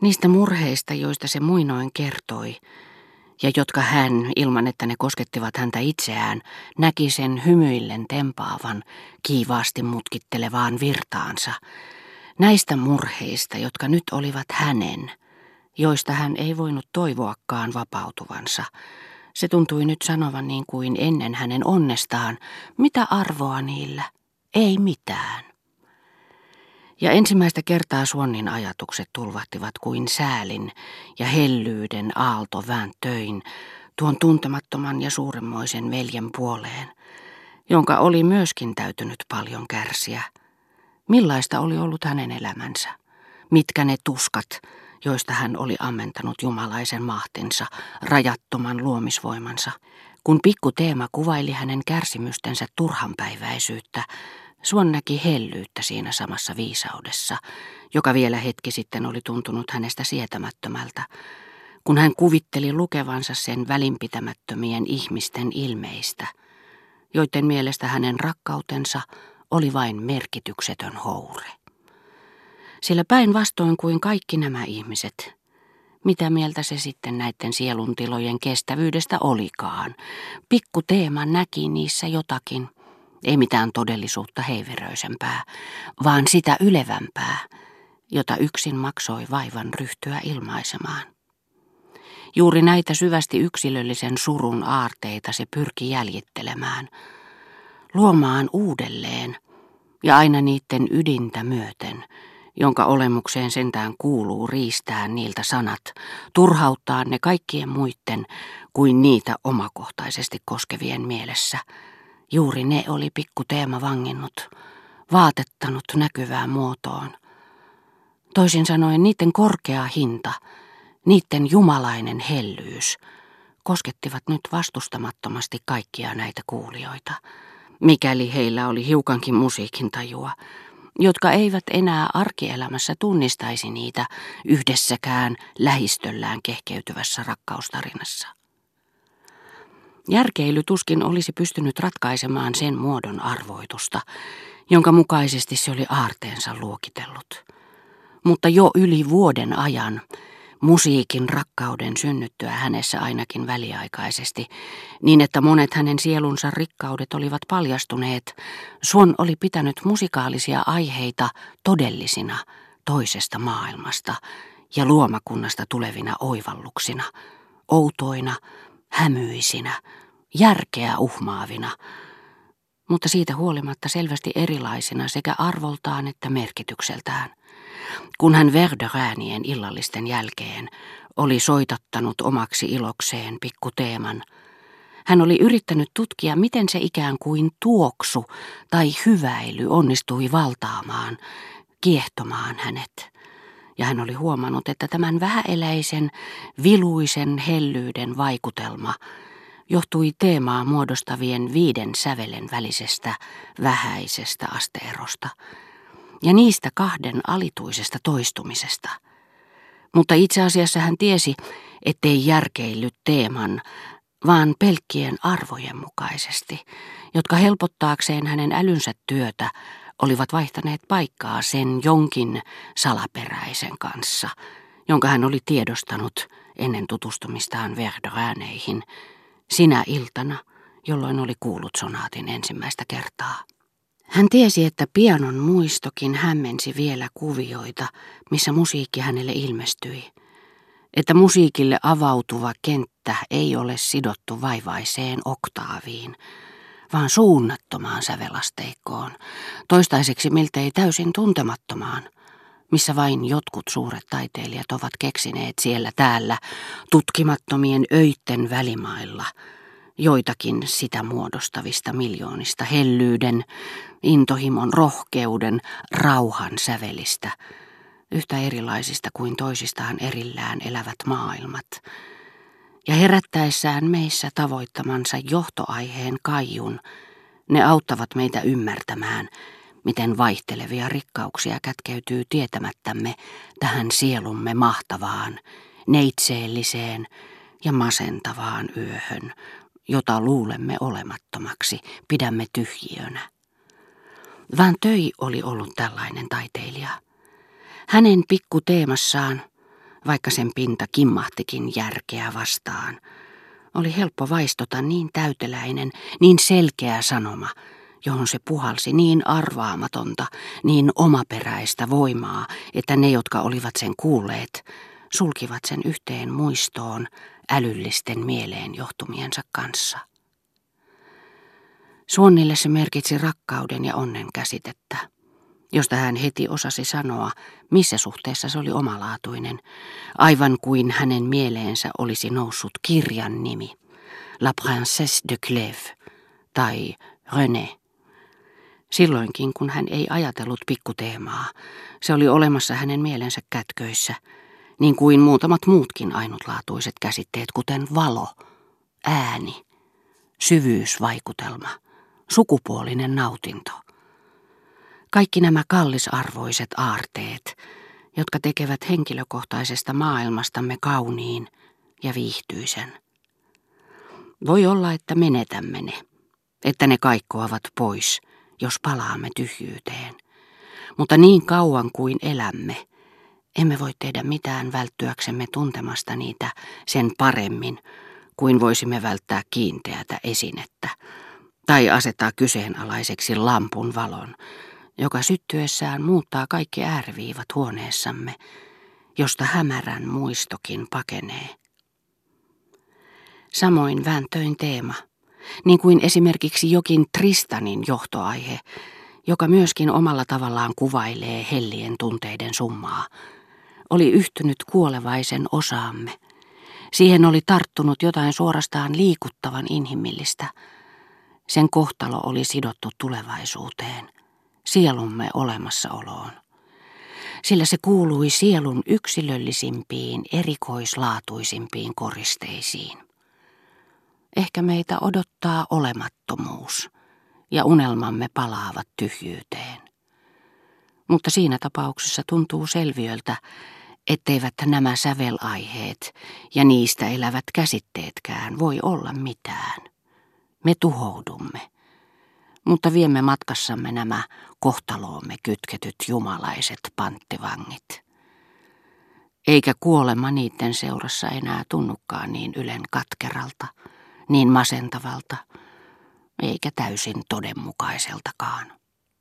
Niistä murheista, joista se muinoin kertoi, ja jotka hän, ilman että ne koskettivat häntä itseään, näki sen hymyillen tempaavan, kiivaasti mutkittelevaan virtaansa. Näistä murheista, jotka nyt olivat hänen, joista hän ei voinut toivoakaan vapautuvansa. Se tuntui nyt sanovan niin kuin ennen hänen onnestaan, mitä arvoa niillä, ei mitään. Ja ensimmäistä kertaa Suonnin ajatukset tulvahtivat kuin säälin ja hellyyden aalto vääntöin tuon tuntemattoman ja suuremmoisen veljen puoleen, jonka oli myöskin täytynyt paljon kärsiä. Millaista oli ollut hänen elämänsä? Mitkä ne tuskat, joista hän oli ammentanut jumalaisen mahtinsa, rajattoman luomisvoimansa? Kun pikku Teema kuvaili hänen kärsimystensä turhanpäiväisyyttä, Suon näki hellyyttä siinä samassa viisaudessa, joka vielä hetki sitten oli tuntunut hänestä sietämättömältä, kun hän kuvitteli lukevansa sen välinpitämättömien ihmisten ilmeistä, joiden mielestä hänen rakkautensa oli vain merkityksetön houre. Sillä päinvastoin kuin kaikki nämä ihmiset, mitä mieltä se sitten näiden sieluntilojen kestävyydestä olikaan, pikku Teema näki niissä jotakin – ei mitään todellisuutta heiveröisempää, vaan sitä ylevämpää, jota yksin maksoi vaivan ryhtyä ilmaisemaan. Juuri näitä syvästi yksilöllisen surun aarteita se pyrki jäljittelemään, luomaan uudelleen ja aina niiden ydintä myöten, jonka olemukseen sentään kuuluu riistää niiltä sanat, turhauttaa ne kaikkien muiden kuin niitä omakohtaisesti koskevien mielessä – Juuri ne oli pikku teema vanginnut, vaatettanut näkyvään muotoon. Toisin sanoen niiden korkea hinta, niiden jumalainen hellyys, koskettivat nyt vastustamattomasti kaikkia näitä kuulijoita, mikäli heillä oli hiukankin musiikin tajua, jotka eivät enää arkielämässä tunnistaisi niitä yhdessäkään lähistöllään kehkeytyvässä rakkaustarinassa. Järkeily tuskin olisi pystynyt ratkaisemaan sen muodon arvoitusta, jonka mukaisesti se oli aarteensa luokitellut. Mutta jo yli vuoden ajan, musiikin rakkauden synnyttyä hänessä ainakin väliaikaisesti, niin että monet hänen sielunsa rikkaudet olivat paljastuneet, Suon oli pitänyt musikaalisia aiheita todellisina toisesta maailmasta ja luomakunnasta tulevina oivalluksina, outoina, hämyisinä, järkeä uhmaavina, mutta siitä huolimatta selvästi erilaisina sekä arvoltaan että merkitykseltään. Kun hän Verderäänien illallisten jälkeen oli soitattanut omaksi ilokseen pikkuteeman, hän oli yrittänyt tutkia, miten se ikään kuin tuoksu tai hyväily onnistui valtaamaan, kiehtomaan hänet. Ja hän oli huomannut, että tämän vähäeläisen, viluisen hellyyden vaikutelma – johtui teemaa muodostavien viiden sävelen välisestä vähäisestä asteerosta ja niistä kahden alituisesta toistumisesta. Mutta itse asiassa hän tiesi, ettei järkeillyt teeman, vaan pelkkien arvojen mukaisesti, jotka helpottaakseen hänen älynsä työtä olivat vaihtaneet paikkaa sen jonkin salaperäisen kanssa, jonka hän oli tiedostanut ennen tutustumistaan Verdorääneihin – sinä iltana, jolloin oli kuullut sonaatin ensimmäistä kertaa. Hän tiesi, että pianon muistokin hämmensi vielä kuvioita, missä musiikki hänelle ilmestyi. Että musiikille avautuva kenttä ei ole sidottu vaivaiseen oktaaviin, vaan suunnattomaan sävelasteikkoon, toistaiseksi miltei täysin tuntemattomaan, missä vain jotkut suuret taiteilijat ovat keksineet siellä täällä tutkimattomien öitten välimailla joitakin sitä muodostavista miljoonista hellyyden, intohimon rohkeuden, rauhan sävelistä, yhtä erilaisista kuin toisistaan erillään elävät maailmat, ja herättäessään meissä tavoittamansa johtoaiheen kaijun, ne auttavat meitä ymmärtämään, miten vaihtelevia rikkauksia kätkeytyy tietämättämme tähän sielumme mahtavaan, neitseelliseen ja masentavaan yöhön, jota luulemme olemattomaksi, pidämme tyhjiönä. Van Töi oli ollut tällainen taiteilija. Hänen pikku teemassaan, vaikka sen pinta kimmahtikin järkeä vastaan. Oli helppo vaistota niin täyteläinen, niin selkeä sanoma, johon se puhalsi niin arvaamatonta, niin omaperäistä voimaa, että ne, jotka olivat sen kuulleet, sulkivat sen yhteen muistoon älyllisten mieleen johtumiensa kanssa. Suonnille se merkitsi rakkauden ja onnen käsitettä, josta hän heti osasi sanoa, missä suhteessa se oli omalaatuinen, aivan kuin hänen mieleensä olisi noussut kirjan nimi, La Princesse de Clèves tai René. Silloinkin, kun hän ei ajatellut pikkuteemaa, se oli olemassa hänen mielensä kätköissä, niin kuin muutamat muutkin ainutlaatuiset käsitteet, kuten valo, ääni, syvyysvaikutelma, sukupuolinen nautinto. Kaikki nämä kallisarvoiset aarteet, jotka tekevät henkilökohtaisesta maailmastamme kauniin ja viihtyisen. Voi olla, että menetämme ne, että ne kaikkoavat pois – jos palaamme tyhjyyteen. Mutta niin kauan kuin elämme, emme voi tehdä mitään välttyäksemme tuntemasta niitä sen paremmin kuin voisimme välttää kiinteätä esinettä tai asettaa kyseenalaiseksi lampun valon, joka syttyessään muuttaa kaikki ääriviivat huoneessamme, josta hämärän muistokin pakenee. Samoin vääntöin teema – niin kuin esimerkiksi jokin Tristanin johtoaihe, joka myöskin omalla tavallaan kuvailee hellien tunteiden summaa, oli yhtynyt kuolevaisen osaamme. Siihen oli tarttunut jotain suorastaan liikuttavan inhimillistä. Sen kohtalo oli sidottu tulevaisuuteen, sielumme olemassaoloon. Sillä se kuului sielun yksilöllisimpiin, erikoislaatuisimpiin koristeisiin. Ehkä meitä odottaa olemattomuus ja unelmamme palaavat tyhjyyteen. Mutta siinä tapauksessa tuntuu selviöltä, etteivät nämä sävelaiheet ja niistä elävät käsitteetkään voi olla mitään. Me tuhoudumme, mutta viemme matkassamme nämä kohtaloomme kytketyt jumalaiset panttivangit. Eikä kuolema niiden seurassa enää tunnukaan niin ylen katkeralta – niin masentavalta, eikä täysin todenmukaiseltakaan.